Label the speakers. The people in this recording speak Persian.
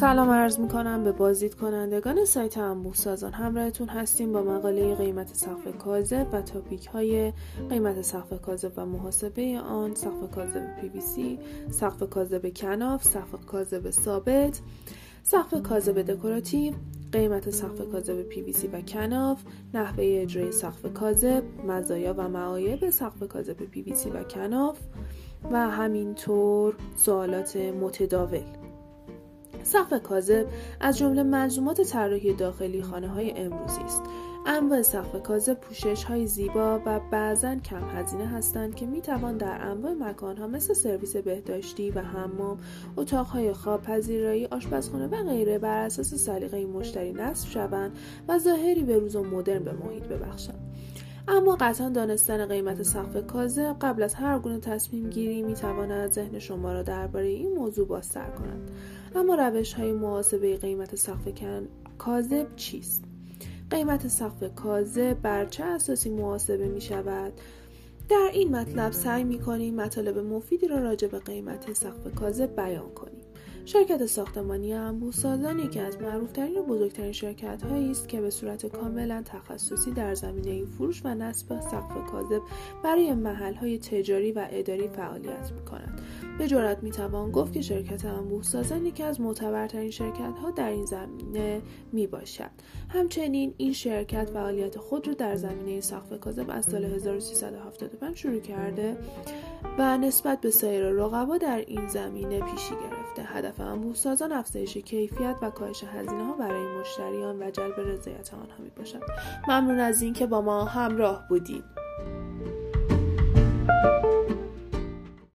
Speaker 1: سلام عرض می کنم به بازدید کنندگان سایت انبوه سازان. همراهتون هستیم با مقاله قیمت سقف کاذب و topic های قیمت سقف کاذب و محاسبه آن سقف کاذب پی وی سی سقف کاذب کناف سقف کاذب ثابت سقف کاذب دکوراتیو قیمت سقف کاذب پی وی سی و کناف نحوه اجرای سقف کاذب مزایا و معایب سقف کاذب پی وی سی و کناف و همینطور سوالات متداول. سقف کاذب از جمله ملزومات طراحی داخلی خانه های امروزی است انواع سقف کاذب پوشش های زیبا و بعضا کم هزینه هستند که می توان در انواع مکان ها مثل سرویس بهداشتی و حمام، اتاق های خواب، پذیرایی، آشپزخانه و غیره بر اساس سلیقه مشتری نصب شوند و ظاهری به روز و مدرن به محیط ببخشند. اما قطعا دانستن قیمت سقف کاذب قبل از هر گونه تصمیم گیری می تواند ذهن شما را درباره این موضوع بازتر کند. اما روش های محاسبه قیمت سقف کاذب چیست؟ قیمت سقف کاذب بر چه اساسی محاسبه می شود در این مطلب سعی می کنیم مطالب مفیدی را راجع به قیمت سقف کاذب بیان کنیم. شرکت ساختمانی انبوه سازان یکی از معروفترین و بزرگترین شرکت هایی است که به صورت کاملا تخصصی در زمینه فروش و نصب سقف کاذب برای محل های تجاری و اداری فعالیت می کند. به جرات می توان گفت که شرکت انبوه سازان یکی از معتبرترین شرکت ها در این زمینه می باشد. همچنین این شرکت فعالیت خود را در زمینه سقف کاذب از سال 1375 شروع کرده و نسبت به سایر رقبا در این زمینه پیشی گرفته هدف انبوه سازان افزایش کیفیت و کاهش هزینه ها برای مشتریان و جلب رضایت آنها می باشد ممنون از اینکه با ما همراه بودید.